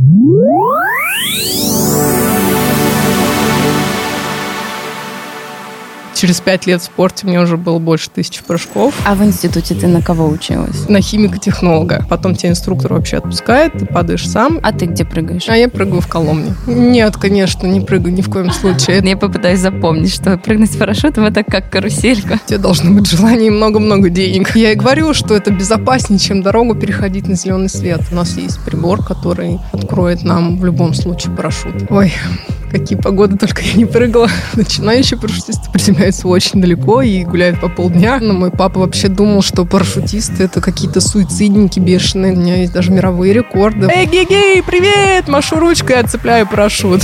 Woo! Через пять лет в спорте мне уже было больше тысячи прыжков. А в институте ты на кого училась? На химико-технолога. Потом тебя инструктор вообще отпускает, ты падаешь сам. А ты где прыгаешь? А я прыгаю в Коломне. Нет, конечно, не прыгаю ни в коем случае. Я попытаюсь запомнить, что прыгнуть с парашютом это как каруселька. У тебя должно быть желание и много-много денег. Я и говорю, что это безопаснее, чем дорогу переходить на зеленый свет. У нас есть прибор, который откроет нам в любом случае парашют. Ой, какие погоды только я не прыгала. Начинающие парашютисты приземляются очень далеко и гуляют по полдня. Но мой папа вообще думал, что парашютисты это какие-то суицидники бешеные. У меня есть даже мировые рекорды. Эй, гей-гей, привет! Машу ручкой, отцепляю парашют.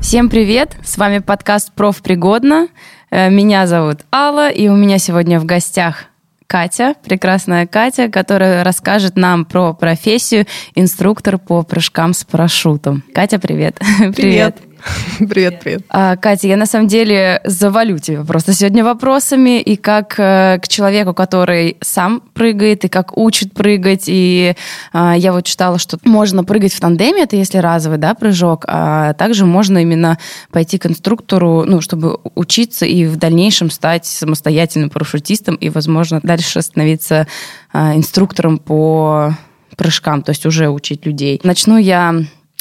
Всем привет! С вами подкаст «Профпригодно». Э, меня зовут Алла, и у меня сегодня в гостях Катя, прекрасная Катя, которая расскажет нам про профессию инструктор по прыжкам с парашютом. Катя, привет. Привет. привет. Привет, привет. А, Катя, я на самом деле завалю тебя просто сегодня вопросами, и как э, к человеку, который сам прыгает, и как учит прыгать, и а, я вот читала, что можно прыгать в тандеме, это если разовый, да, прыжок, а также можно именно пойти к инструктору, ну, чтобы учиться и в дальнейшем стать самостоятельным парашютистом и, возможно, дальше становиться а, инструктором по прыжкам, то есть уже учить людей. Начну я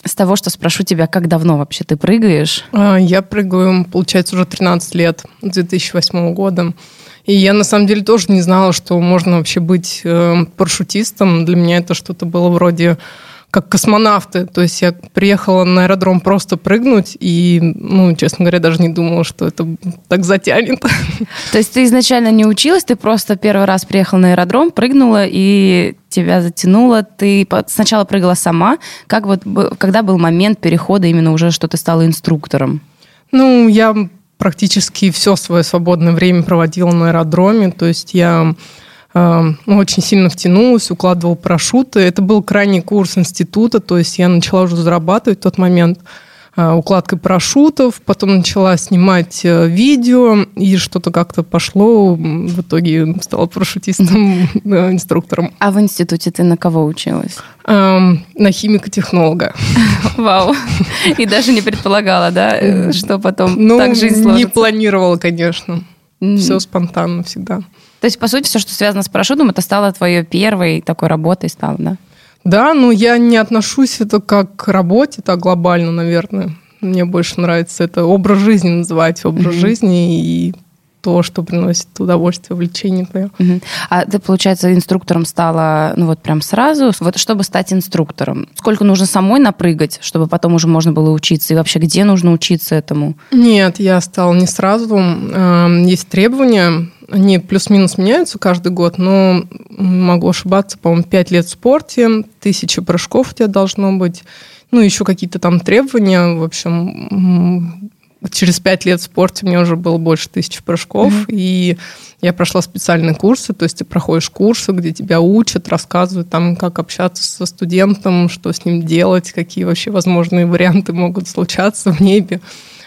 с того, что спрошу тебя, как давно вообще ты прыгаешь? А, я прыгаю, получается, уже 13 лет, с 2008 года. И я на самом деле тоже не знала, что можно вообще быть э, парашютистом. Для меня это что-то было вроде как космонавты. То есть я приехала на аэродром просто прыгнуть, и, ну, честно говоря, даже не думала, что это так затянет. То есть ты изначально не училась, ты просто первый раз приехала на аэродром, прыгнула, и тебя затянуло. Ты сначала прыгала сама. Как вот, когда был момент перехода именно уже, что ты стала инструктором? Ну, я практически все свое свободное время проводила на аэродроме. То есть я очень сильно втянулась, укладывал парашюты. Это был крайний курс института, то есть я начала уже зарабатывать в тот момент э, укладкой парашютов, потом начала снимать э, видео, и что-то как-то пошло. В итоге стала парашютистом, инструктором. А в институте ты на кого училась? Эм, на химико-технолога. Вау. И даже не предполагала, да, э, что потом ну, так жизнь сложится? не планировала, конечно. Все спонтанно всегда. То есть, по сути, все, что связано с парашютом, это стало твоей первой такой работой, стало, да? Да, но я не отношусь это как к работе, так глобально, наверное. Мне больше нравится это образ жизни называть, образ mm-hmm. жизни и то, что приносит удовольствие, влечение твое. Угу. А ты, получается, инструктором стала, ну вот прям сразу, вот чтобы стать инструктором? Сколько нужно самой напрыгать, чтобы потом уже можно было учиться? И вообще, где нужно учиться этому? Нет, я стала не сразу. Эм, есть требования, они плюс-минус меняются каждый год, но могу ошибаться, по-моему, 5 лет в спорте, тысяча прыжков у тебя должно быть, ну, еще какие-то там требования, в общем, через пять лет в спорте мне уже было больше тысячи прыжков, mm-hmm. и я прошла специальные курсы, то есть ты проходишь курсы, где тебя учат, рассказывают там, как общаться со студентом, что с ним делать, какие вообще возможные варианты могут случаться в небе.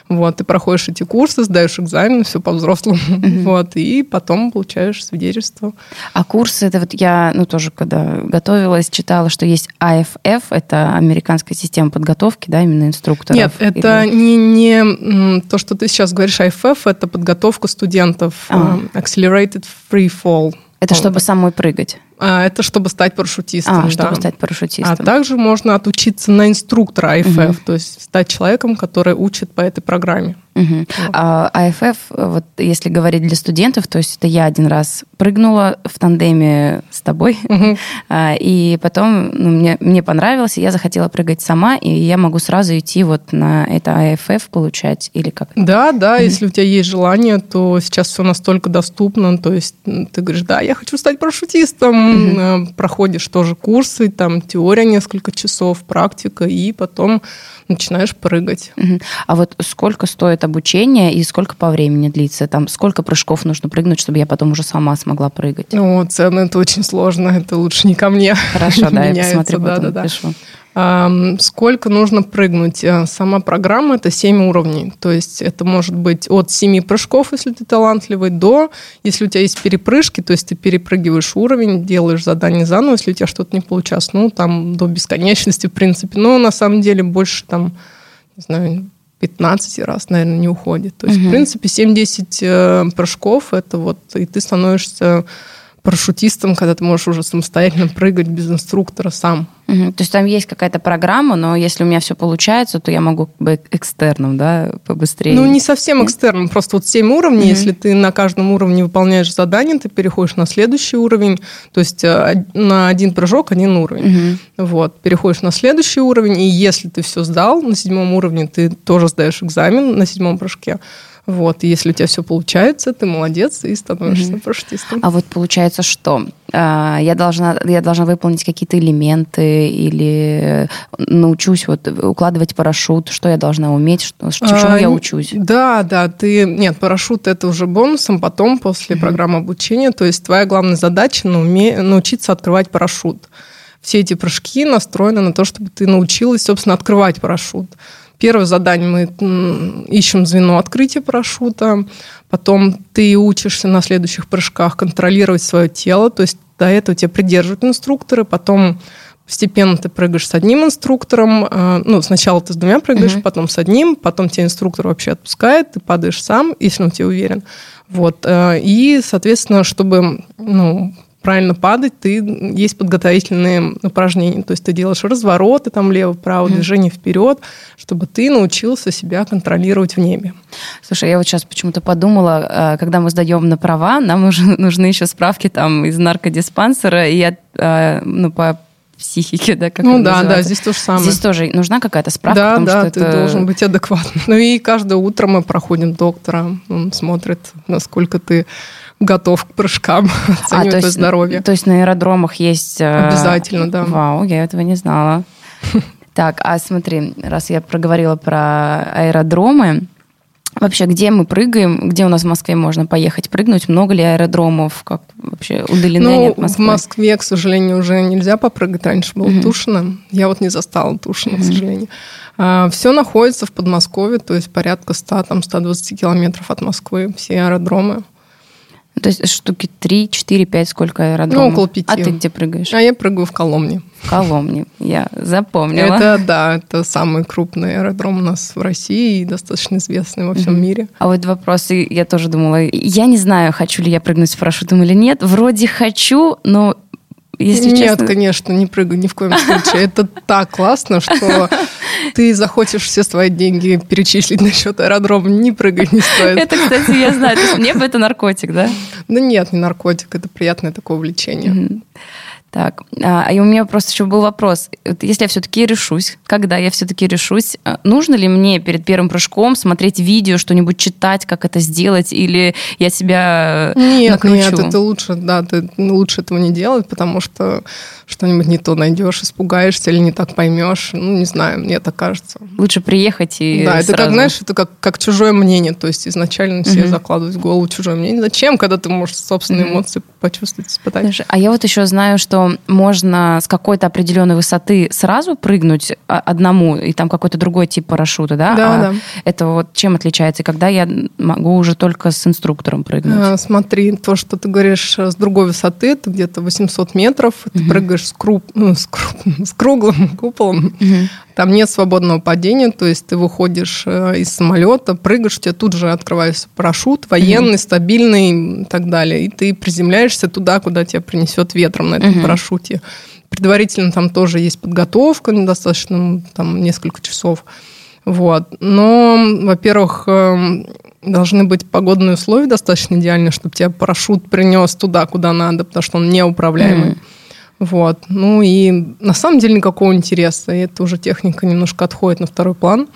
Вот, ты проходишь эти курсы, сдаешь экзамен, все по-взрослому. Mm-hmm. Вот, и потом получаешь свидетельство. А курсы, это вот я, ну, тоже когда готовилась, читала, что есть AFF, это американская система подготовки, да, именно инструкторов. Нет, это или... не, не то, что ты сейчас говоришь, AFF, это подготовка студентов, а. uh, Accelerated Free Fall. Это чтобы самой прыгать? А, это чтобы стать парашютистом. А, да. чтобы стать парашютистом. А также можно отучиться на инструктора IFF, угу. то есть стать человеком, который учит по этой программе. Угу. Вот. А АФФ, вот если говорить для студентов, то есть это я один раз прыгнула в тандеме с тобой, угу. и потом ну, мне, мне понравилось, и я захотела прыгать сама, и я могу сразу идти вот на это АФФ получать, или как? Да, да, угу. если у тебя есть желание, то сейчас все настолько доступно, то есть ты говоришь, да, я хочу стать парашютистом, угу. проходишь тоже курсы, там теория несколько часов, практика, и потом начинаешь прыгать. Угу. А вот сколько стоит обучение и сколько по времени длится? Там сколько прыжков нужно прыгнуть, чтобы я потом уже сама смогла прыгать? Ну, цены это очень сложно, это лучше не ко мне. Хорошо, да, я посмотрю, потом да, да, напишу. Сколько нужно прыгнуть? Э, сама программа – это 7 уровней. То есть это может быть от 7 прыжков, если ты талантливый, до, если у тебя есть перепрыжки, то есть ты перепрыгиваешь уровень, делаешь задание заново, если у тебя что-то не получалось, ну, там, до бесконечности, в принципе. Но на самом деле больше там, не знаю, 15 раз, наверное, не уходит. То есть, угу. в принципе, 7-10 э, прыжков – это вот, и ты становишься парашютистом, когда ты можешь уже самостоятельно прыгать без инструктора сам. Угу. То есть там есть какая-то программа, но если у меня все получается, то я могу как бы экстерном, да, побыстрее. Ну, не совсем экстерном, просто вот 7 уровней. Угу. Если ты на каждом уровне выполняешь задание, ты переходишь на следующий уровень. То есть э, на один прыжок один уровень. Угу. Вот, переходишь на следующий уровень, и если ты все сдал на седьмом уровне, ты тоже сдаешь экзамен на седьмом прыжке. Вот, и если у тебя все получается, ты молодец и становишься mm-hmm. парашютистом. А вот получается что? А, я должна, я должна выполнить какие-то элементы или научусь вот укладывать парашют, что я должна уметь, что, чему а, я учусь? Да, да, ты... Нет, парашют это уже бонусом потом, после mm-hmm. программы обучения. То есть твоя главная задача науме, научиться открывать парашют. Все эти прыжки настроены на то, чтобы ты научилась, собственно, открывать парашют. Первое задание мы ищем звено открытия парашюта, потом ты учишься на следующих прыжках контролировать свое тело, то есть до этого тебя придерживают инструкторы, потом постепенно ты прыгаешь с одним инструктором, э, ну, сначала ты с двумя прыгаешь, uh-huh. потом с одним, потом тебя инструктор вообще отпускает, ты падаешь сам, если он тебе уверен. Вот. Э, и, соответственно, чтобы ну, правильно падать, ты есть подготовительные упражнения. То есть ты делаешь развороты там лево-право, mm-hmm. движение вперед, чтобы ты научился себя контролировать в небе. Слушай, я вот сейчас почему-то подумала, а, когда мы сдаем на права, нам уже нужны еще справки там из наркодиспансера и от, а, ну, по психике, да, как Ну да, называется. да, здесь то же самое. Здесь тоже нужна какая-то справка, да, потому да, что ты это... должен быть адекватным. Ну и каждое утро мы проходим доктора, он смотрит, насколько ты готов к прыжкам, оценивает а, то есть, здоровье. То есть на аэродромах есть... Э, Обязательно, да. Вау, я этого не знала. Так, а смотри, раз я проговорила про аэродромы, Вообще, где мы прыгаем, где у нас в Москве можно поехать прыгнуть? Много ли аэродромов? Как вообще удалены ну, от Москвы? в Москве, к сожалению, уже нельзя попрыгать. Раньше было угу. Тушино. Я вот не застала Тушино, угу. к сожалению. А, все находится в Подмосковье, то есть порядка 100, там, 120 километров от Москвы, все аэродромы. То есть штуки 3, 4, 5, сколько аэродромов? Ну, около 5. А ты где прыгаешь? А я прыгаю в Коломне. В Коломне, я запомнила. Это, да, это самый крупный аэродром у нас в России и достаточно известный во всем mm-hmm. мире. А вот вопрос, я тоже думала, я не знаю, хочу ли я прыгнуть с парашютом или нет. Вроде хочу, но если Нет, честно... конечно, не прыгай ни в коем случае. Это так классно, что ты захочешь все свои деньги перечислить на счет аэродрома. Не прыгай, не стоит. Это, кстати, я знаю. Небо – это наркотик, да? Да нет, не наркотик. Это приятное такое увлечение. Так, а, и у меня просто еще был вопрос. Если я все-таки решусь, когда я все-таки решусь, а, нужно ли мне перед первым прыжком смотреть видео, что-нибудь читать, как это сделать, или я себя Нет, накручу? нет, это лучше, да, ты лучше этого не делать, потому что что-нибудь не то найдешь, испугаешься или не так поймешь. Ну, не знаю, мне так кажется. Лучше приехать и Да, это как, знаешь, это как, как чужое мнение, то есть изначально все угу. закладывать в голову чужое мнение. Зачем, когда ты можешь собственные угу. эмоции почувствовать, испытать? Слушай, а я вот еще знаю, что можно с какой-то определенной высоты сразу прыгнуть одному, и там какой-то другой тип парашюта, да? Да, а да. Это вот чем отличается? И когда я могу уже только с инструктором прыгнуть? А, смотри, то, что ты говоришь с другой высоты, это где-то 800 метров, угу. ты прыгаешь с, круп, ну, с, круп, с круглым куполом, угу. Там нет свободного падения, то есть ты выходишь э, из самолета, прыгаешь, у тебя тут же открывается парашют, военный, угу. стабильный и так далее, и ты приземляешься туда, куда тебя принесет ветром на этом угу. парашюте. Предварительно там тоже есть подготовка, недостаточно там несколько часов. Вот. Но, во-первых, эм, должны быть погодные условия достаточно идеальные, чтобы тебя парашют принес туда, куда надо, потому что он неуправляемый. Mm. Вот. Ну и на самом деле никакого интереса. И это уже техника немножко отходит на второй план.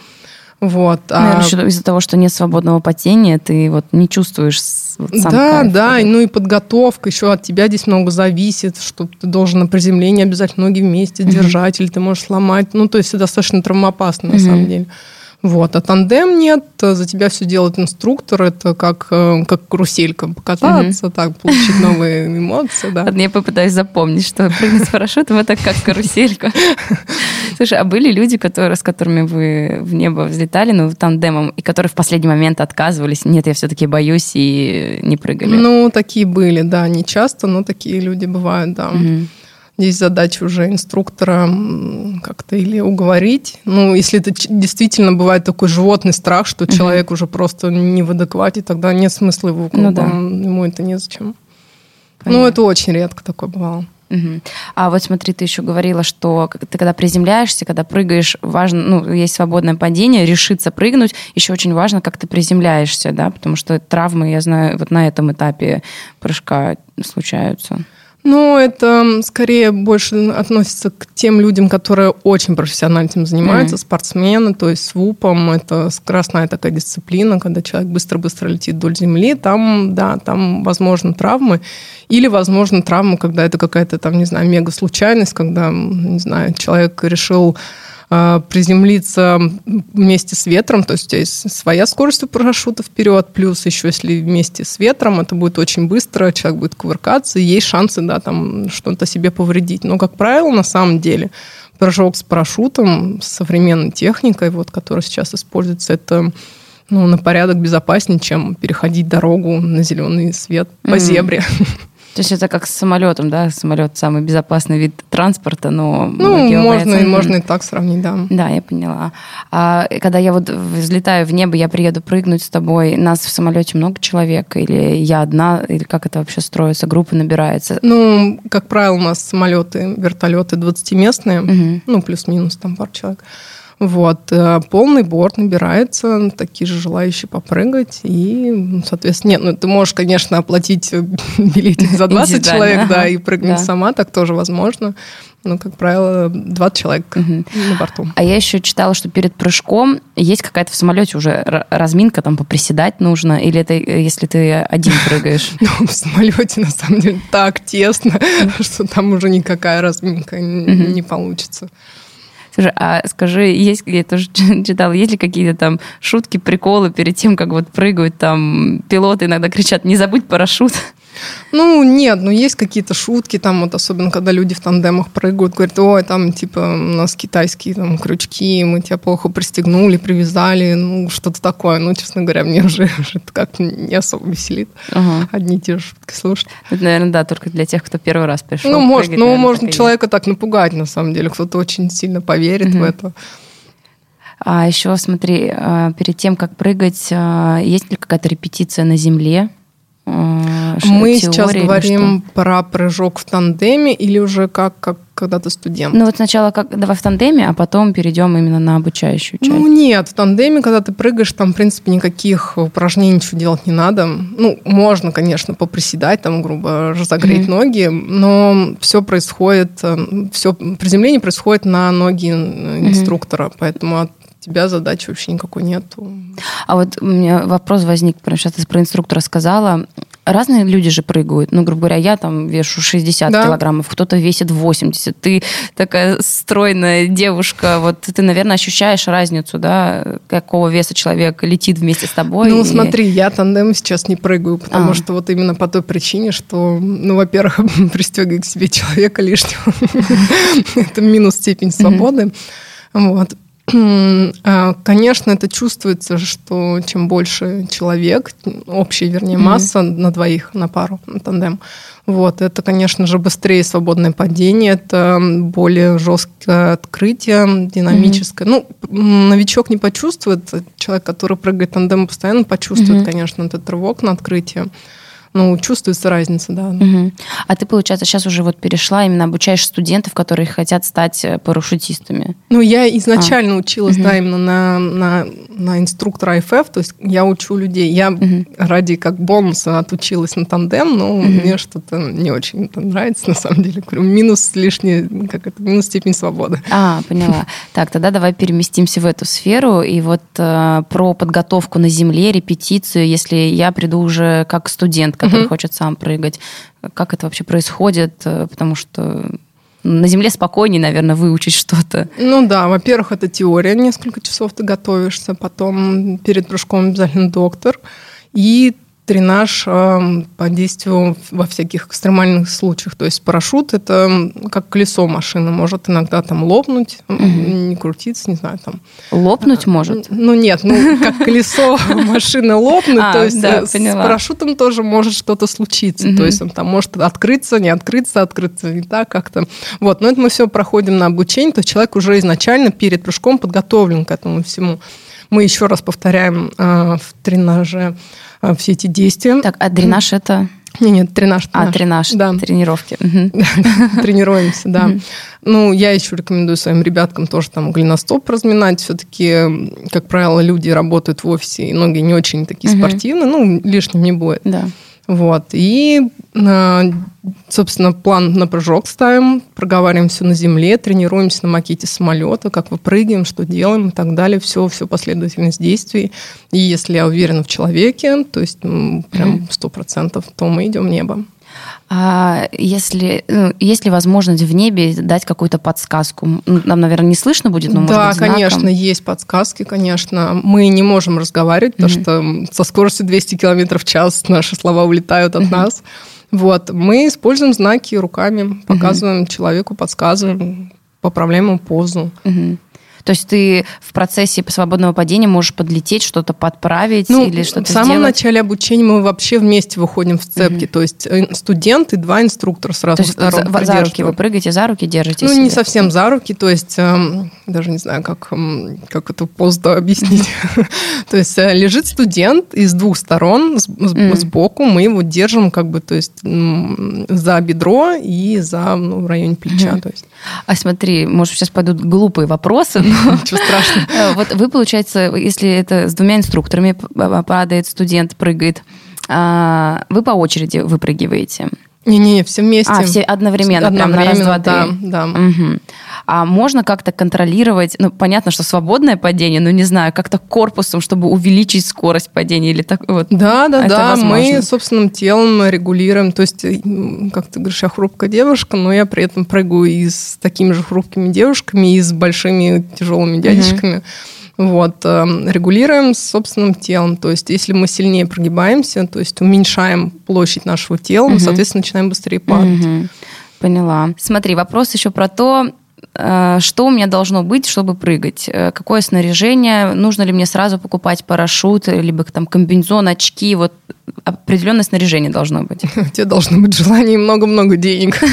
Вот. Наверное, а... из-за того, что нет свободного потения, ты вот не чувствуешь вот сам Да, кайф, да, ну и подготовка еще от тебя здесь много зависит, что ты должен на приземлении обязательно ноги вместе держать, mm-hmm. или ты можешь сломать. Ну, то есть это достаточно травмоопасно, на mm-hmm. самом деле. Вот. А тандем нет, за тебя все делает инструктор, это как, э, как каруселька, покататься, угу. так, получить новые эмоции, да. Ладно, я попытаюсь запомнить, что прыгнуть с парашютом это как каруселька. Слушай, а были люди, которые, с которыми вы в небо взлетали, ну, тандемом, и которые в последний момент отказывались? Нет, я все-таки боюсь и не прыгали. Ну, такие были, да, не часто, но такие люди бывают, да. Угу. Здесь задача уже инструктора как-то или уговорить. Ну, если это действительно бывает такой животный страх, что человек уже просто не в адеквате, тогда нет смысла его. Ну, да. Ему это незачем. Понятно. Ну, это очень редко такое бывало. Угу. А вот смотри, ты еще говорила, что ты когда приземляешься, когда прыгаешь, важно, ну, есть свободное падение, решиться прыгнуть, еще очень важно, как ты приземляешься, да, потому что травмы, я знаю, вот на этом этапе прыжка случаются. Ну, это скорее больше относится к тем людям, которые очень профессионально этим занимаются, mm-hmm. спортсмены, то есть с ВУПом, это скоростная такая дисциплина, когда человек быстро-быстро летит вдоль земли, там, да, там возможны травмы, или, возможно, травмы, когда это какая-то там, не знаю, мега случайность, когда, не знаю, человек решил приземлиться вместе с ветром, то есть у тебя есть своя скорость у парашюта вперед, плюс еще если вместе с ветром, это будет очень быстро, человек будет кувыркаться, и есть шансы, да, там что-то себе повредить. Но, как правило, на самом деле, прыжок с парашютом, с современной техникой, вот, которая сейчас используется, это ну, на порядок безопаснее, чем переходить дорогу на зеленый свет по mm-hmm. зебре. То есть это как с самолетом, да? Самолет самый безопасный вид транспорта, но... Ну, можно, боятся... можно и так сравнить, да. Да, я поняла. А когда я вот взлетаю в небо, я приеду прыгнуть с тобой, нас в самолете много человек? Или я одна? Или как это вообще строится? Группа набирается? Ну, как правило, у нас самолеты, вертолеты 20-местные, угу. ну, плюс-минус там пару человек. Вот. Э, полный борт набирается, такие же желающие попрыгать. И, соответственно, нет, ну ты можешь, конечно, оплатить билетик за 20 человек, да, и прыгнуть сама, так тоже возможно. Но, как правило, 20 человек угу. на борту. А я еще читала, что перед прыжком есть какая-то в самолете уже разминка, там поприседать нужно, или это э, если ты один прыгаешь? Ну, в самолете, на самом деле, так тесно, что там уже никакая разминка не получится. Слушай, а скажи, есть, я тоже читала, есть ли какие-то там шутки, приколы перед тем, как вот прыгают там пилоты иногда кричат, не забудь парашют? Ну, нет, ну есть какие-то шутки, там вот особенно, когда люди в тандемах прыгают, говорят, ой, там типа у нас китайские там крючки, мы тебя плохо пристегнули, привязали, ну, что-то такое. Ну, честно говоря, мне уже, уже как не особо веселит ага. одни и те же шутки слушать. Это, наверное, да, только для тех, кто первый раз пришел. Ну, может, прыгать, ну, наверное, можно человека есть. так напугать, на самом деле, кто-то очень сильно поверит угу. в это. А еще смотри, а, перед тем, как прыгать, а, есть ли какая-то репетиция на земле? Мы сейчас говорим про прыжок в тандеме или уже как, как когда ты студент? Ну вот сначала как, давай в тандеме, а потом перейдем именно на обучающую часть. Ну нет, в тандеме, когда ты прыгаешь, там, в принципе, никаких упражнений ничего делать не надо. Ну, можно, конечно, поприседать, там, грубо разогреть mm-hmm. ноги, но все происходит, э, все приземление происходит на ноги инструктора, mm-hmm. поэтому от тебя задачи вообще никакой нету. А вот у меня вопрос возник, потому что ты про инструктора сказала. Разные люди же прыгают. Ну, грубо говоря, я там вешу 60 да. килограммов, кто-то весит 80. Ты такая стройная девушка. Вот ты, наверное, ощущаешь разницу, да, какого веса человек летит вместе с тобой. Ну, и... смотри, я тандем сейчас не прыгаю, потому а. что вот именно по той причине, что, ну, во-первых, пристегивать к себе человека лишнего. Это минус степень свободы. Вот. А, конечно, это чувствуется, что чем больше человек, общая, вернее, масса mm-hmm. на двоих, на пару, на тандем, вот, это, конечно же, быстрее свободное падение, это более жесткое открытие, динамическое. Mm-hmm. Ну, новичок не почувствует, человек, который прыгает тандем, постоянно почувствует, mm-hmm. конечно, этот рывок на открытие ну, чувствуется разница, да. Угу. А ты, получается, сейчас уже вот перешла, именно обучаешь студентов, которые хотят стать э, парашютистами? Ну, я изначально а. училась, угу. да, именно на, на, на инструктора ИФФ, то есть я учу людей. Я угу. ради как бонуса отучилась на тандем, но угу. мне что-то не очень это нравится, на самом деле. Минус лишний, как это, минус степень свободы. А, поняла. Так, тогда давай переместимся в эту сферу. И вот э, про подготовку на земле, репетицию, если я приду уже как студент, который угу. хочет сам прыгать. Как это вообще происходит? Э, потому что На земле спокойнее, наверное, выучить что-то. Ну да, во-первых, это теория, несколько часов ты готовишься, потом перед прыжком обязательно доктор. И тренаж э, по действию во всяких экстремальных случаях. То есть парашют это как колесо машины, может иногда там лопнуть, угу. не крутиться, не знаю, там. Лопнуть а, может? Ну нет, ну как колесо машины лопнуть, а, то есть э, с парашютом тоже может что-то случиться. То есть он там может открыться, не открыться, открыться не так как-то. Вот, но это мы все проходим на обучение, то есть человек уже изначально перед прыжком подготовлен к этому всему. Мы еще раз повторяем э, в тренаже э, все эти действия. Так, а дренаж это? Нет, нет, тренаж. А, тренаж, да. тренировки. Тренируемся, да. Ну, я еще рекомендую своим ребяткам тоже там голеностоп разминать. Все-таки, как правило, люди работают в офисе, и ноги не очень такие спортивные, ну, лишним не будет. Да. Вот. И, а, собственно, план на прыжок ставим, проговариваем все на земле, тренируемся на макете самолета, как выпрыгиваем, что делаем и так далее. Все, все последовательность действий. И если я уверена в человеке, то есть прям сто процентов, то мы идем в небо. А если ну, есть ли возможность в небе дать какую-то подсказку? Нам, наверное, не слышно будет, но да, может быть, конечно, есть подсказки, конечно. Мы не можем разговаривать, потому mm-hmm. что со скоростью 200 км в час наши слова улетают от mm-hmm. нас. Вот, мы используем знаки руками, показываем mm-hmm. человеку, подсказываем, поправляем ему позу. Mm-hmm. То есть ты в процессе свободного падения можешь подлететь, что-то подправить ну, или что-то В самом сделать? начале обучения мы вообще вместе выходим в цепки. Mm-hmm. То есть э, студент и два инструктора сразу то есть за, за руки вы прыгаете, за руки держите Ну, себя. не совсем за руки. То есть эм, даже не знаю, как, эм, как эту позу объяснить. То есть э, лежит студент из двух сторон, сбоку. Мы его держим как бы, то есть за бедро и за ну, в районе плеча. То есть. А смотри, может, сейчас пойдут глупые вопросы, Ничего страшного. Э, вот вы, получается, если это с двумя инструкторами падает студент, прыгает, а, вы по очереди выпрыгиваете. Не-не, все вместе. А, все одновременно, одновременно прям на раз, два, три. Да, да. Угу. А можно как-то контролировать, ну, понятно, что свободное падение, но не знаю, как-то корпусом, чтобы увеличить скорость падения или так вот? Да, да, да, возможно? мы собственным телом регулируем. То есть, как ты говоришь, я хрупкая девушка, но я при этом прыгаю и с такими же хрупкими девушками, и с большими тяжелыми дядечками. Угу. Вот, эм, регулируем с собственным телом. То есть, если мы сильнее прогибаемся, то есть уменьшаем площадь нашего тела, угу. мы, соответственно, начинаем быстрее падать. Угу. Поняла. Смотри, вопрос еще про то, что у меня должно быть, чтобы прыгать? Э, какое снаряжение? Нужно ли мне сразу покупать парашют, либо там комбинезон, очки? Вот определенное снаряжение должно быть. У тебя должно быть желание и много-много денег.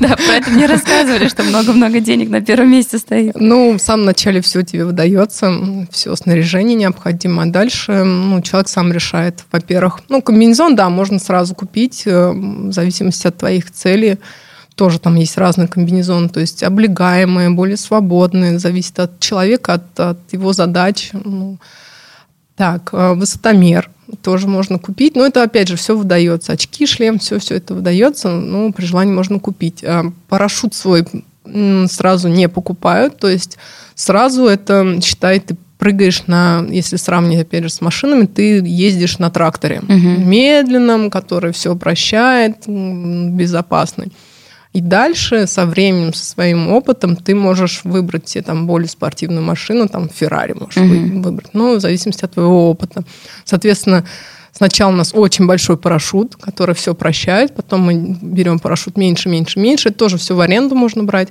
Да, про это мне рассказывали, что много-много денег на первом месте стоит. Ну, в самом начале все тебе выдается, все снаряжение необходимо. А дальше ну, человек сам решает. Во-первых, ну, комбинезон, да, можно сразу купить, э, в зависимости от твоих целей тоже там есть разные комбинезоны, то есть облегаемые, более свободные, зависит от человека, от, от его задач. Ну, так, э, высотомер тоже можно купить, но это опять же все выдается. Очки, шлем, все, все это выдается, ну, при желании можно купить. А парашют свой сразу не покупают, то есть сразу это, считай, ты прыгаешь на, если сравнить опять же с машинами, ты ездишь на тракторе угу. медленном, который все прощает, безопасный. И дальше со временем, со своим опытом ты можешь выбрать себе там более спортивную машину, там Феррари можешь mm-hmm. выбрать, ну, в зависимости от твоего опыта. Соответственно, сначала у нас очень большой парашют, который все прощает, потом мы берем парашют меньше, меньше, меньше, это тоже все в аренду можно брать.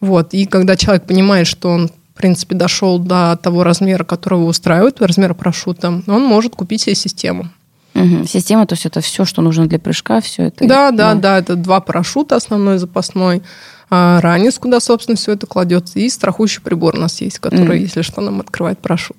Вот. И когда человек понимает, что он в принципе, дошел до того размера, который его устраивает, размера парашюта, он может купить себе систему. Угу. Система, то есть это все, что нужно для прыжка, все это. Да, да, да, да это два парашюта, основной запасной, а, ранец, куда, собственно, все это кладется, и страхующий прибор у нас есть, который, mm. если что, нам открывает парашют.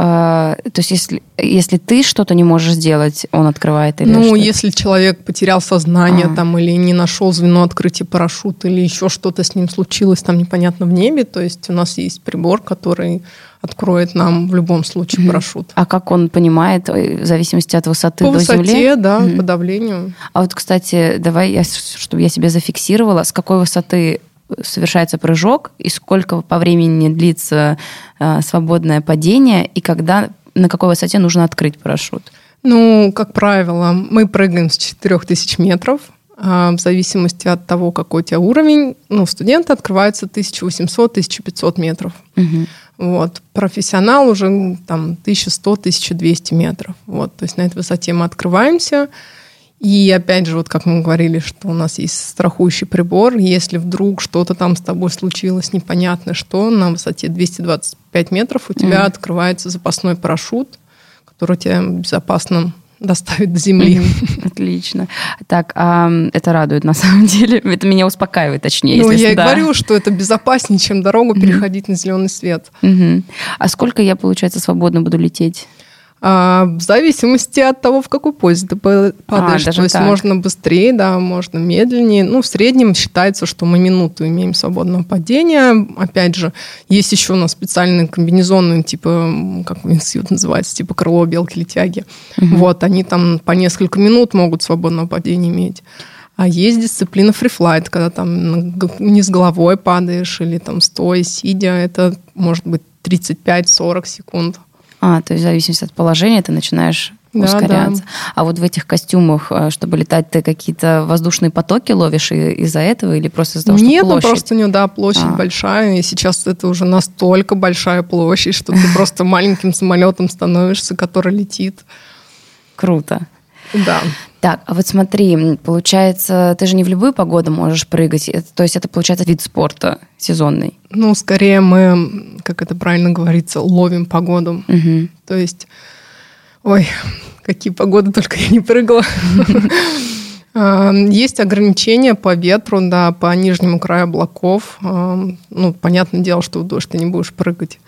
А, то есть если, если ты что-то не можешь сделать, он открывает или Ну, если человек потерял сознание а. там или не нашел звено открытия парашюта, или еще что-то с ним случилось там непонятно в небе, то есть у нас есть прибор, который откроет нам в любом случае угу. парашют. А как он понимает, э, в зависимости от высоты по до высоте, земли? да, угу. по давлению. А вот, кстати, давай, я, чтобы я себе зафиксировала, с какой высоты совершается прыжок и сколько по времени длится э, свободное падение и когда на какой высоте нужно открыть парашют? Ну, как правило, мы прыгаем с 4000 метров, А в зависимости от того, какой у тебя уровень, ну, студента открывается 1800-1500 метров. Мгм. Вот. Профессионал уже там 1100-1200 метров. Вот. То есть на этой высоте мы открываемся. И опять же, вот как мы говорили, что у нас есть страхующий прибор. Если вдруг что-то там с тобой случилось непонятно что, на высоте 225 метров у тебя Мгм. открывается запасной парашют, который тебя безопасно доставит до земли. Отлично. Так, а, это радует на самом деле. Это меня успокаивает, точнее. Ну, если я и да. говорю, что это безопаснее, чем дорогу переходить на зеленый свет. Мгм. А сколько я, получается, свободно буду лететь? А, в зависимости от того, в какой позе ты па- падаешь. даже То есть так. можно быстрее, да, можно медленнее. Ну, в среднем считается, что мы минуту имеем свободного падения. Опять же, есть еще у нас специальные комбинезоны, типа, как институт называется, типа крыло белки-летяги. Мгм. Вот, они там по несколько минут могут свободного падения иметь. А есть дисциплина фрифлайт, когда там г- вниз головой падаешь или там стоя, сидя, это может быть 35-40 секунд. А, то есть в зависимости от положения ты начинаешь Да, ускоряться. А вот в этих костюмах, э, чтобы летать, ты какие-то воздушные потоки ловишь из-за этого или просто из-за того, Нет, что ну площадь? просто у него, да, площадь А. большая, и сейчас это уже настолько большая площадь, что ты просто маленьким самолетом становишься, который летит. Круто. Да. Так, а вот смотри, получается, ты же не в любую погоду можешь прыгать, это- то есть это получается вид спорта сезонный. Ну, скорее мы, как это правильно говорится, ловим погоду. Мгм. То есть, ой, какие погоды только я не прыгала. А, Есть ограничения по ветру, да, по нижнему краю облаков. А, Ну, понятное дело, что в дождь ты не будешь прыгать.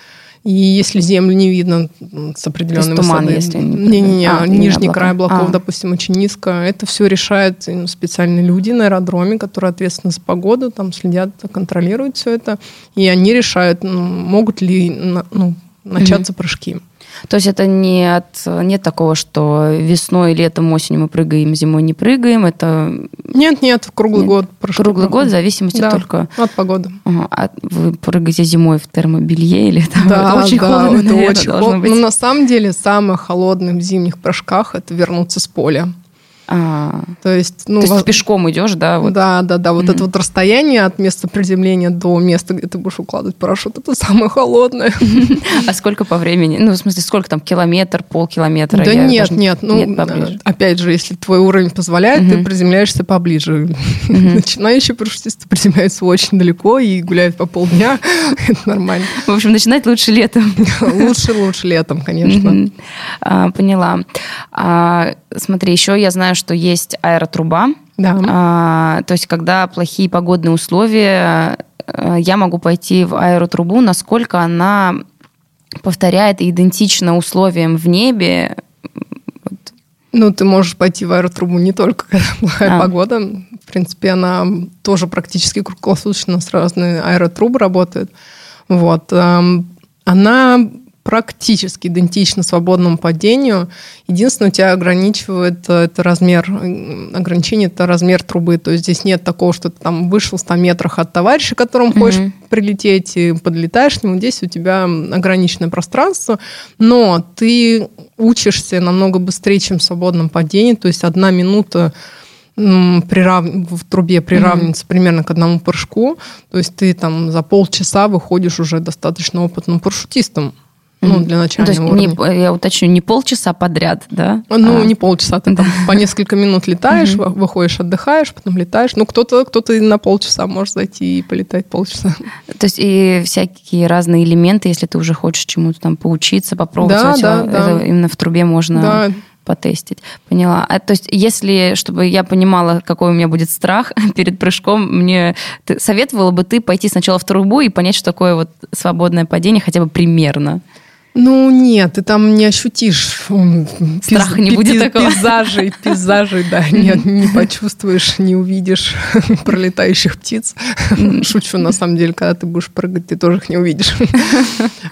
И если землю не видно с определенной туман, высоты, если не не-не-не, прыгать. А, не нижний облака. край облаков, А. допустим, очень низко, это все решают ну, специальные люди на аэродроме, которые ответственны за погоду, там следят, контролируют все это, и они решают, ну, могут ли ну, начаться прыжки. То есть это не от, нет такого, что весной, летом, осенью мы прыгаем, зимой не прыгаем, это Нет, нет, круглый Нет. год прыжки круглый год в зависимости Да, только... от погоды. Ага, а вы прыгаете зимой в термобелье или там Да, это очень да, холодно, это наверное, очень холодно. быть. Но на самом деле самое холодное в зимних прыжках это вернуться с поля. А, То есть, ну, то есть во- пешком идешь, да? Вот. Да, да, да. Вот Мгм. это вот расстояние от места приземления до места, где ты будешь укладывать парашют, это самое холодное. А сколько по времени? Ну, в смысле, сколько там, километр, полкилометра? Да нет, нет. Ну, поближе. опять же, если твой уровень позволяет, ты приземляешься поближе. Начинающие парашютисты приземляются очень далеко и гуляют по полдня. Это нормально. В общем, начинать лучше летом. Лучше, лучше летом, конечно. А, Поняла. А, Смотри, еще я знаю, что есть аэротруба. Да. А, То есть, когда плохие погодные условия, э, я могу пойти в аэротрубу, насколько она повторяет и идентична условиям в небе. Вот. Ну, ты можешь пойти в аэротрубу не только когда плохая А. погода. В принципе, она тоже практически круглосуточно с разные аэротрубы работает. Вот. эм, Она практически идентична свободному падению. Единственное, у тебя ограничивает э, это размер, ограничение это размер трубы. То есть здесь нет такого, что ты там вышел в 100 метрах от товарища, которому Мгм. хочешь прилететь и подлетаешь к нему. Здесь у тебя ограниченное пространство, но ты учишься намного быстрее, чем в свободном падении. То есть одна минута прирав... в трубе приравнивается примерно к одному прыжку. То есть ты там за полчаса выходишь уже достаточно опытным парашютистом. Ну, для Ну, начального то есть, уровня. не, я уточню, не полчаса подряд, да? Ну, А, не полчаса, ты там по несколько минут летаешь, выходишь, отдыхаешь, потом летаешь. Ну, кто-то кто и на полчаса может зайти и полетать полчаса. То есть и всякие разные элементы, если ты уже хочешь чему-то там поучиться, попробовать, Да, да, да. именно в трубе можно Да, потестить. Поняла. А, то есть если, чтобы я понимала, какой у меня будет страх перед прыжком, мне ты, советовала бы ты пойти сначала в трубу и понять, что такое вот свободное падение хотя бы примерно? Ну, нет, ты там не ощутишь Страха пейз- не будет пейз- такого? Пейзажей, пейзажей, да, нет, не почувствуешь, не увидишь пролетающих птиц. Шучу, на самом деле, когда ты будешь прыгать, ты тоже их не увидишь.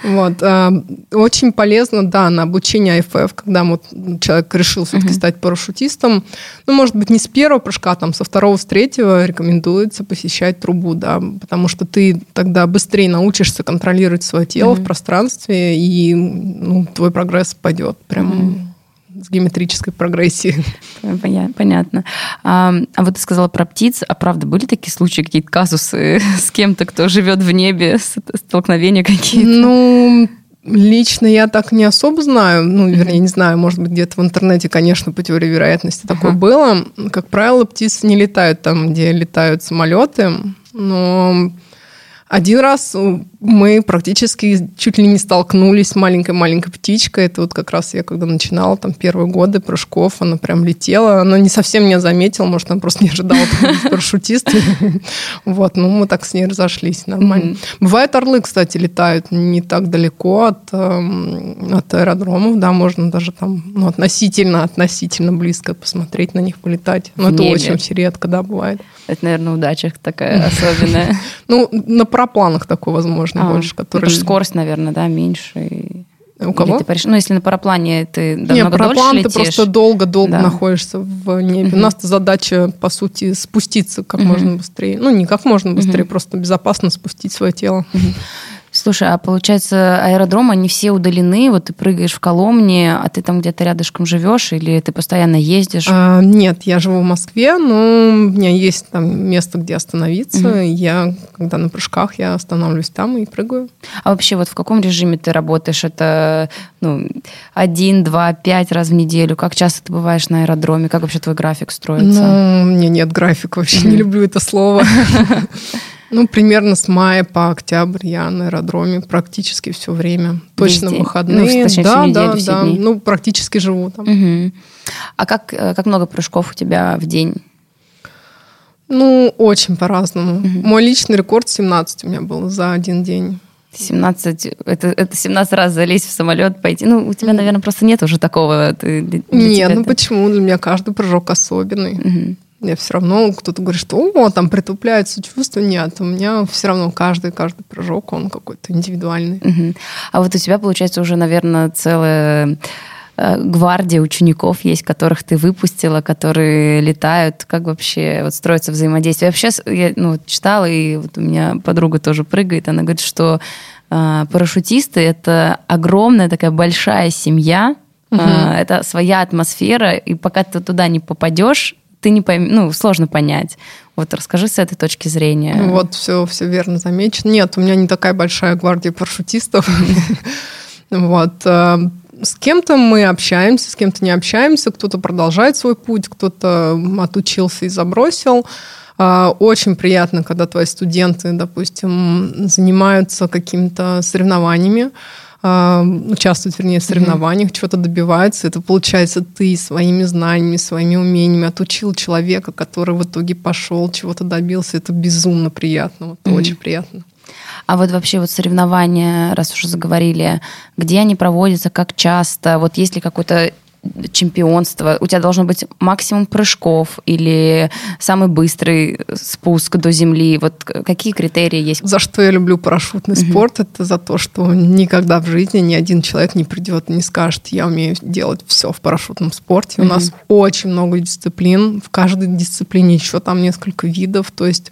Вот. а, Очень полезно, да, на обучение АФФ, когда вот человек решил все-таки стать парашютистом. Ну, может быть, не с первого прыжка, а там со второго, с третьего рекомендуется посещать трубу, да, потому что ты тогда быстрее научишься контролировать свое тело в пространстве, и ну, твой прогресс пойдет прям с геометрической прогрессией. Понятно. А, а вот ты сказала про птиц, а правда были такие случаи, какие-то казусы с кем-то, кто живет в небе, столкновения какие-то? Ну, Лично я так не особо знаю, ну, вернее, не знаю, может быть, где-то в интернете, конечно, по теории вероятности uh-huh. такое было. Как правило, птицы не летают там, где летают самолеты, но один раз мы практически чуть ли не столкнулись с маленькой-маленькой птичкой. Это вот как раз я когда начинала, там, первые годы прыжков, она прям летела. Она не совсем меня заметила, может, она просто не ожидала парашютист. Вот, ну, мы так с ней разошлись, нормально. Бывают орлы, кстати, летают не так далеко от, эм, аэродромов, да, можно даже там, ну, относительно, относительно близко посмотреть на них, полетать. Но это очень редко, да, бывает. Это, наверное, удача такая особенная. Ну, на парапланах такое возможно а, больше. Которые... скорость, наверное, да, меньше. У кого? Ты, ну, если на параплане ты Нет, параплан ты просто долго-долго да. находишься в небе. Угу. У нас задача, по сути, спуститься как угу. можно быстрее. Ну, не как можно быстрее, угу. просто безопасно спустить свое тело. Угу. Слушай, а получается, аэродромы, они все удалены, вот ты прыгаешь в Коломне, а ты там где-то рядышком живешь или ты постоянно ездишь? А, нет, я живу в Москве, но у меня есть там место, где остановиться. Угу. Я, когда на прыжках, я останавливаюсь там и прыгаю. А вообще вот в каком режиме ты работаешь? Это ну, один, два, пять раз в неделю? Как часто ты бываешь на аэродроме? Как вообще твой график строится? Ну, у меня нет графика, вообще не люблю это слово. Ну, примерно с мая по октябрь я на аэродроме практически все время. Точно Везде. выходные. Ну, точнее, да, неделю, да, да. Дни. Ну, практически живу там. Угу. А как, э, как много прыжков у тебя в день? Ну, очень по-разному. Угу. Мой личный рекорд 17 у меня был за один день. 17, это, это 17 раз залезть в самолет, пойти. Ну, у тебя, наверное, просто нет уже такого. Ты, нет, ну это... почему? Для меня каждый прыжок особенный. Угу. Я все равно, кто-то говорит, что о, там притупляется чувство. Нет, у меня все равно каждый, каждый прыжок, он какой-то индивидуальный. Угу. А вот у тебя, получается, уже, наверное, целая э, гвардия учеников есть, которых ты выпустила, которые летают, как вообще вот строится взаимодействие. Вообще, я ну, вот читала, и вот у меня подруга тоже прыгает, она говорит, что э, парашютисты — это огромная такая большая семья, Угу. Это своя атмосфера, и пока ты туда не попадешь, ты не пойм... ну, сложно понять. Вот расскажи с этой точки зрения. Вот все, все верно замечено. Нет, у меня не такая большая гвардия парашютистов. Вот. Э, с кем-то мы общаемся, с кем-то не общаемся, кто-то продолжает свой путь, кто-то отучился и забросил. Э, очень приятно, когда твои студенты, допустим, занимаются какими-то соревнованиями, участвуют, вернее, в соревнованиях, mm-hmm. чего-то добиваются. Это получается ты своими знаниями, своими умениями отучил человека, который в итоге пошел, чего-то добился. Это безумно приятно, вот, mm-hmm. очень приятно. А вот вообще вот соревнования, раз уже заговорили, где они проводятся, как часто? Вот есть ли какой-то чемпионство, у тебя должно быть максимум прыжков или самый быстрый спуск до земли. Вот какие критерии есть? За что я люблю парашютный mm-hmm. спорт, это за то, что никогда в жизни ни один человек не придет и не скажет, я умею делать все в парашютном спорте. Mm-hmm. У нас очень много дисциплин, в каждой дисциплине еще там несколько видов, то есть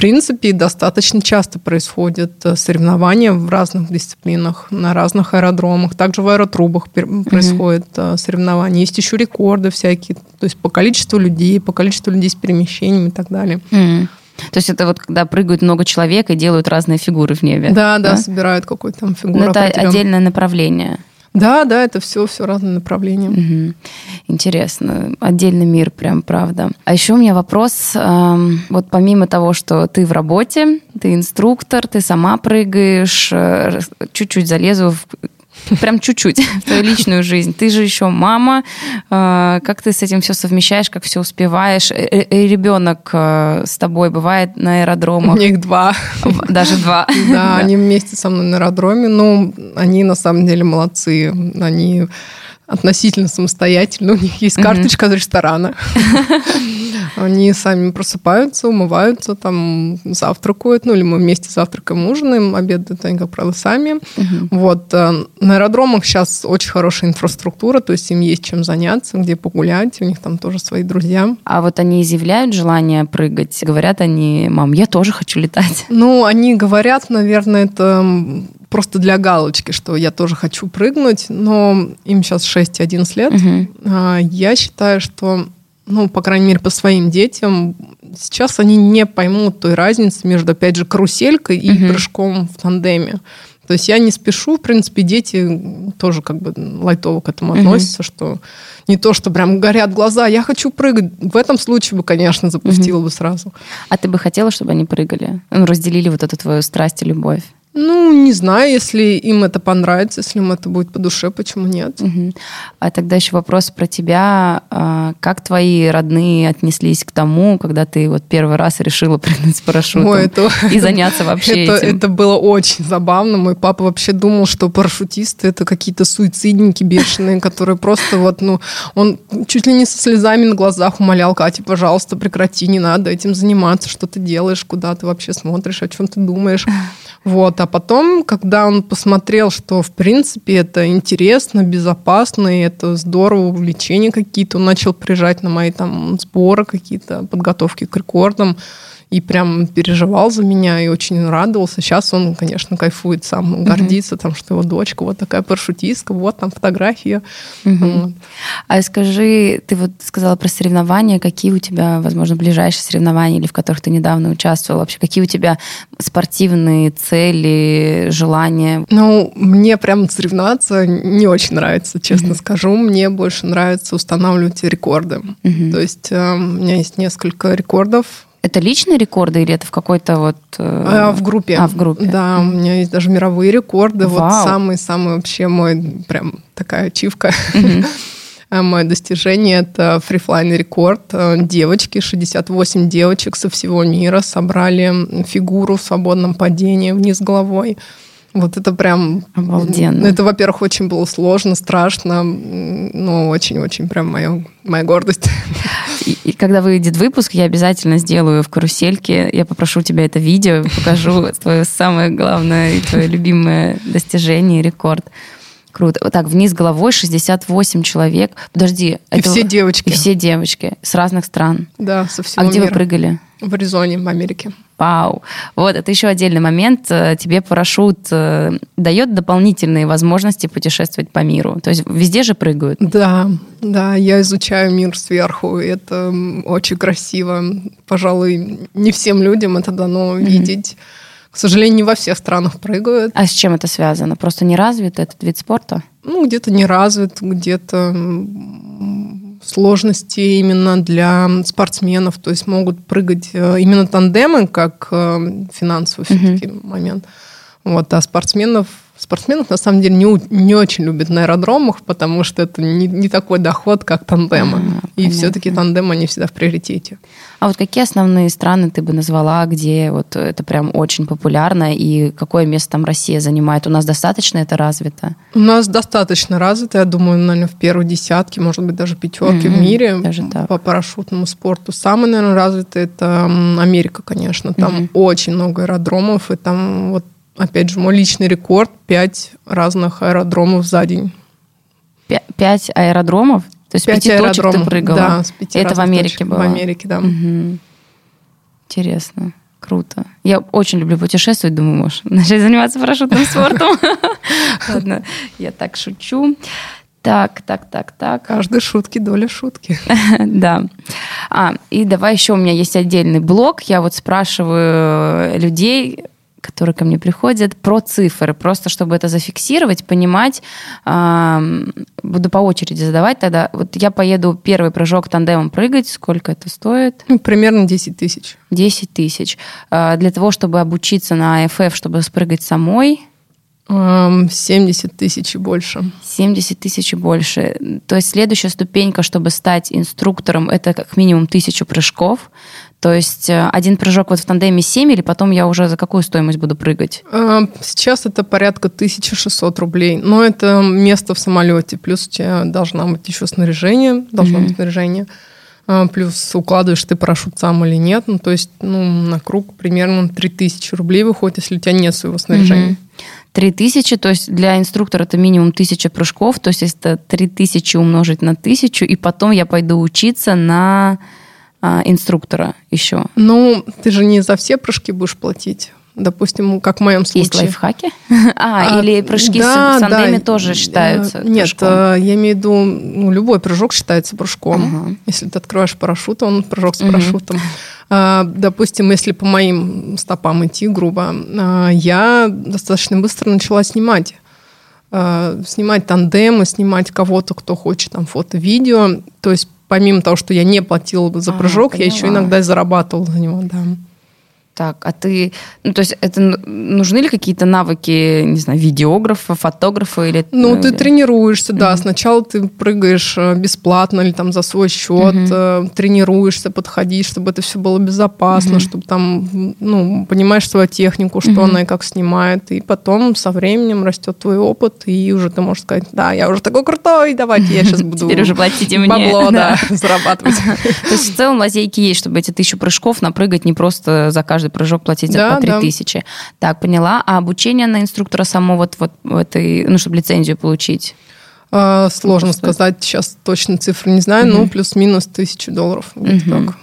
принципе, достаточно часто происходят э, соревнования в разных дисциплинах, на разных аэродромах. Также в аэротрубах происходят mm-hmm. соревнования. Есть еще рекорды всякие, то есть по количеству людей, по количеству людей с перемещением и так далее. Mm-hmm. То есть это вот когда прыгают много человек и делают разные фигуры в небе. Да, да, да собирают какую-то там фигуру. Но это отдельное направление. Да, да, это все, все разные направления. Угу. Интересно. Отдельный мир, прям, правда. А еще у меня вопрос. Эм, вот помимо того, что ты в работе, ты инструктор, ты сама прыгаешь, э, чуть-чуть залезу в Прям чуть-чуть в твою личную жизнь. Ты же еще мама. А, как ты с этим все совмещаешь, как все успеваешь? Э, э, и ребенок э, с тобой бывает на аэродромах? У них два. Даже два. Да, они вместе со мной на аэродроме. Ну, они на самом деле молодцы. Они относительно самостоятельны. У них есть карточка из ресторана. Они сами просыпаются, умываются, там завтракают, ну или мы вместе завтракаем, ужинаем, обедают они, как правило, сами. Угу. Вот. Э, на аэродромах сейчас очень хорошая инфраструктура, то есть им есть чем заняться, где погулять, у них там тоже свои друзья. А вот они изъявляют желание прыгать? Говорят они, мам, я тоже хочу летать? Ну, они говорят, наверное, это просто для галочки, что я тоже хочу прыгнуть, но им сейчас 6 и 11 лет. Угу. Я считаю, что, ну, по крайней мере, по своим детям, сейчас они не поймут той разницы между, опять же, каруселькой и угу. прыжком в тандеме. То есть я не спешу, в принципе, дети тоже как бы лайтово к этому относятся, mm что не то, что прям горят глаза, я хочу прыгать. В этом случае бы, конечно, запустила mm бы сразу. А ты бы хотела, чтобы они прыгали? Ну, разделили вот эту твою страсть и любовь? Ну, не знаю, если им это понравится, если им это будет по душе, почему нет. Угу. А тогда еще вопрос про тебя. А, как твои родные отнеслись к тому, когда ты вот первый раз решила прыгнуть с парашютом Ой, это, и заняться вообще это, этим? Это было очень забавно. Мой папа вообще думал, что парашютисты это какие-то суицидники бешеные, которые просто вот, ну, он чуть ли не со слезами на глазах умолял, Катя, пожалуйста, прекрати, не надо этим заниматься, что ты делаешь, куда ты вообще смотришь, о чем ты думаешь. Вот. А потом, когда он посмотрел, что, в принципе, это интересно, безопасно, и это здорово, увлечения какие-то, он начал приезжать на мои там сборы какие-то, подготовки к рекордам и прям переживал за меня и очень радовался. Сейчас он, конечно, кайфует сам, он гордится, там, что его дочка вот такая парашютистка, вот там фотография. Угу. Вот. А скажи, ты вот сказала про соревнования, какие у тебя, возможно, ближайшие соревнования или в которых ты недавно участвовала? Вообще, какие у тебя спортивные цели, желания? Ну, мне прям соревноваться не очень нравится, честно угу. скажу. Мне больше нравится устанавливать рекорды. Угу. То есть э, у меня есть несколько рекордов это личные рекорды или это в какой-то вот... Э... А, в группе. А, в группе. Да, у меня есть даже мировые рекорды. Вау. Вот самый-самый вообще мой прям такая ачивка. Мое достижение – это фрифлайн рекорд. Э, девочки, 68 девочек со всего мира собрали фигуру в свободном падении вниз головой. Вот это прям... Обалденно. Это, во-первых, очень было сложно, страшно, но очень-очень прям моя, моя гордость. И, когда выйдет выпуск, я обязательно сделаю в карусельке. Я попрошу тебя это видео, покажу твое самое главное и твое любимое достижение, рекорд. Круто. Вот так, вниз головой 68 человек. Подожди. И это... все девочки. И все девочки с разных стран. Да, со всего А где вы прыгали? В Аризоне, в Америке. Вау. Вот, это еще отдельный момент. Э, тебе парашют э, дает дополнительные возможности путешествовать по миру. То есть везде же прыгают. Да, да, я изучаю мир сверху. Это очень красиво. Пожалуй, не всем людям это дано mm-hmm. видеть. К сожалению, не во всех странах прыгают. А с чем это связано? Просто не развит этот вид спорта? Ну, где-то не развит, где-то сложности именно для спортсменов, то есть могут прыгать э, именно тандемы, как э, финансовый все-таки mm-hmm. момент. Вот, а спортсменов Спортсменов, на самом деле, не, не очень любят на аэродромах, потому что это не, не такой доход, как тандемы. А, и все-таки тандемы, они всегда в приоритете. А вот какие основные страны ты бы назвала, где вот это прям очень популярно, и какое место там Россия занимает? У нас достаточно это развито? У нас достаточно развито, я думаю, наверное, в первой десятке, может быть, даже пятерке mm-hmm, в мире даже так. по парашютному спорту. Самое, наверное, развитое это Америка, конечно. Там mm-hmm. очень много аэродромов, и там вот опять же, мой личный рекорд – пять разных аэродромов за день. Пять аэродромов? То есть пять пяти точек ты прыгала? Да, с пяти Это в Америке точек. было? В Америке, да. Угу. Интересно. Круто. Я очень люблю путешествовать, думаю, можешь начать заниматься парашютным спортом. Ладно, я так шучу. Так, так, так, так. Каждой шутки доля шутки. да. А, и давай еще у меня есть отдельный блок. Я вот спрашиваю людей, которые ко мне приходят, про цифры, просто чтобы это зафиксировать, понимать. Буду по очереди задавать тогда. Вот я поеду первый прыжок тандемом прыгать, сколько это стоит? Ну, примерно 10 тысяч. 10 тысяч. А, для того, чтобы обучиться на АФФ, чтобы спрыгать самой, 70 тысяч и больше. 70 тысяч и больше. То есть следующая ступенька, чтобы стать инструктором, это как минимум тысячу прыжков. То есть э, один прыжок вот в тандеме 7, или потом я уже за какую стоимость буду прыгать? А, сейчас это порядка 1600 рублей. Но это место в самолете. Плюс у тебя должна быть еще снаряжение. Должно mm-hmm. быть снаряжение. А, плюс укладываешь ты парашют сам или нет. Ну, то есть ну, на круг примерно 3000 рублей выходит, если у тебя нет своего снаряжения. Mm-hmm. 3000, то есть для инструктора это минимум 1000 прыжков, то есть это 3000 умножить на 1000, и потом я пойду учиться на а, инструктора еще? Ну, ты же не за все прыжки будешь платить. Допустим, как в моем случае. Есть лайфхаки? А, а или прыжки да, с тандеме да. тоже считаются Нет, прыжком? Э, я имею в виду, ну, любой прыжок считается прыжком. Ага. Если ты открываешь парашют, он прыжок с парашютом. Угу. А, допустим, если по моим стопам идти, грубо, а, я достаточно быстро начала снимать а, снимать тандемы, снимать кого-то, кто хочет там фото-видео. То есть помимо того, что я не платила за прыжок, а, я еще иногда и зарабатывала за него, да. Так, а ты, ну, то есть это нужны ли какие-то навыки, не знаю, видеографа, фотографа или... Ну, или... ты тренируешься, да. Mm-hmm. Сначала ты прыгаешь э, бесплатно или там за свой счет, mm-hmm. тренируешься, подходишь, чтобы это все было безопасно, mm-hmm. чтобы там, ну, понимаешь свою технику, что mm-hmm. она и как снимает, и потом со временем растет твой опыт, и уже ты можешь сказать, да, я уже такой крутой, давайте я сейчас буду... Теперь уже платите мне. Бабло, да, зарабатывать. То есть в целом лазейки есть, чтобы эти тысячу прыжков напрыгать не просто за каждый прыжок платить да, по 3000. Да. Так, поняла. А обучение на инструктора само вот, вот в этой, ну, чтобы лицензию получить? А, сложно сказать, сейчас точно цифры не знаю, угу. ну, плюс-минус тысячу долларов. Угу. Так.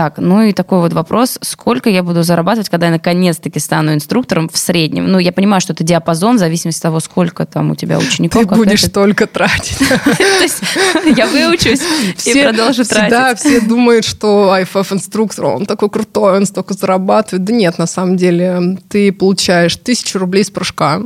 Так, ну и такой вот вопрос, сколько я буду зарабатывать, когда я наконец-таки стану инструктором в среднем? Ну, я понимаю, что это диапазон в зависимости от того, сколько там у тебя учеников. Ты будешь только тратить. То есть я выучусь и продолжу тратить. Да, все думают, что IFF-инструктор, он такой крутой, он столько зарабатывает. Да нет, на самом деле, ты получаешь тысячу рублей с прыжка,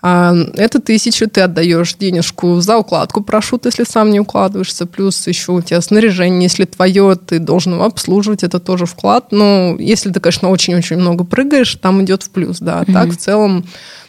а эту тысячу ты отдаешь денежку за укладку парашют, если сам не укладываешься, плюс еще у тебя снаряжение, если твое, ты должен его обслуживать, это тоже вклад. Но если ты, конечно, очень-очень много прыгаешь, там идет в плюс, да. Mm-hmm. Так в целом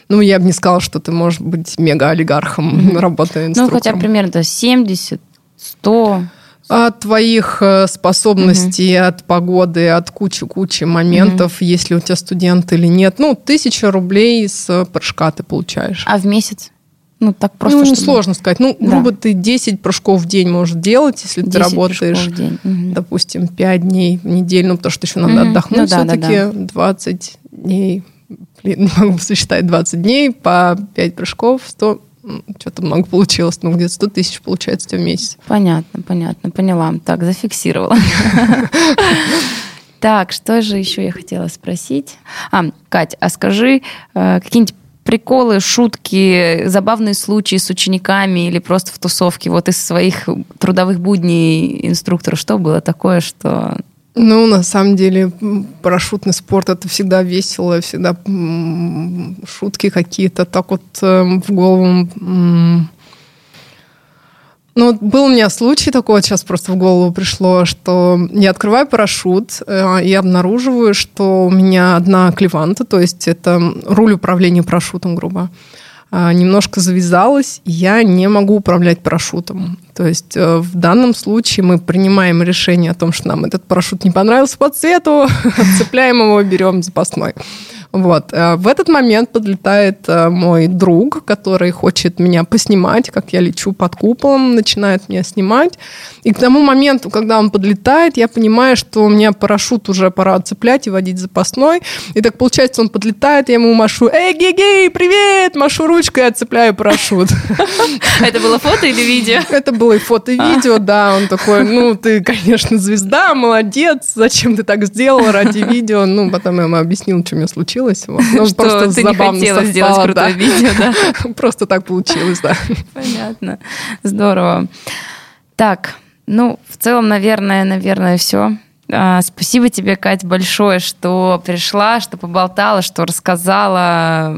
ну, я бы не сказала, что ты можешь быть мега-олигархом, mm-hmm. работая инструктором. Ну, хотя примерно 70, 100 от твоих э, способностей, угу. от погоды, от кучи-кучи моментов, угу. если у тебя студент или нет. Ну, тысяча рублей с прыжка ты получаешь. А в месяц? Ну, так просто. Ну, чтобы... сложно сказать. Ну, да. грубо ты 10 прыжков в день можешь делать, если ты работаешь, угу. допустим, 5 дней в неделю, ну, потому что еще надо угу. отдохнуть ну, да, все-таки да, да. 20 дней. Блин, не могу сосчитать 20 дней по 5 прыжков, 100 что-то много получилось, ну, где-то 100 тысяч получается в месяц. Понятно, понятно, поняла. Так, зафиксировала. Так, что же еще я хотела спросить? А, Кать, а скажи, э, какие-нибудь приколы, шутки, забавные случаи с учениками или просто в тусовке, вот из своих трудовых будней инструктора, что было такое, что ну, на самом деле, парашютный спорт это всегда весело, всегда шутки какие-то так вот эм, в голову. Ну, был у меня случай такой, вот сейчас просто в голову пришло, что я открываю парашют э, и обнаруживаю, что у меня одна клеванта, то есть это руль управления парашютом, грубо. Немножко завязалась, я не могу управлять парашютом. То есть э, в данном случае мы принимаем решение о том, что нам этот парашют не понравился по цвету, отцепляем его, берем запасной. Вот. Э, в этот момент подлетает э, мой друг, который хочет меня поснимать, как я лечу под куполом, начинает меня снимать. И к тому моменту, когда он подлетает, я понимаю, что у меня парашют уже пора отцеплять и водить запасной. И так получается, он подлетает, я ему машу, эй, гей-гей, привет, машу ручкой отцепляю парашют. Это было фото или видео? Это было и фото, и видео, да. Он такой, ну, ты, конечно, звезда, молодец, зачем ты так сделал ради видео? Ну, потом я ему объяснил, что у меня случилось получилось. Вот. Ну, что просто ты не хотела совпало, сделать крутое да. видео, да? Просто так получилось, да. Понятно. Здорово. Так, ну, в целом, наверное, наверное, все. А, спасибо тебе, Кать, большое, что пришла, что поболтала, что рассказала.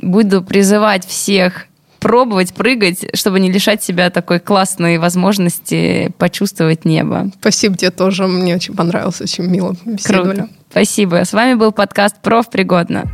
Буду призывать всех пробовать прыгать, чтобы не лишать себя такой классной возможности почувствовать небо. Спасибо тебе тоже. Мне очень понравилось, очень мило беседовали. Круто. Спасибо. С вами был подкаст «Профпригодно».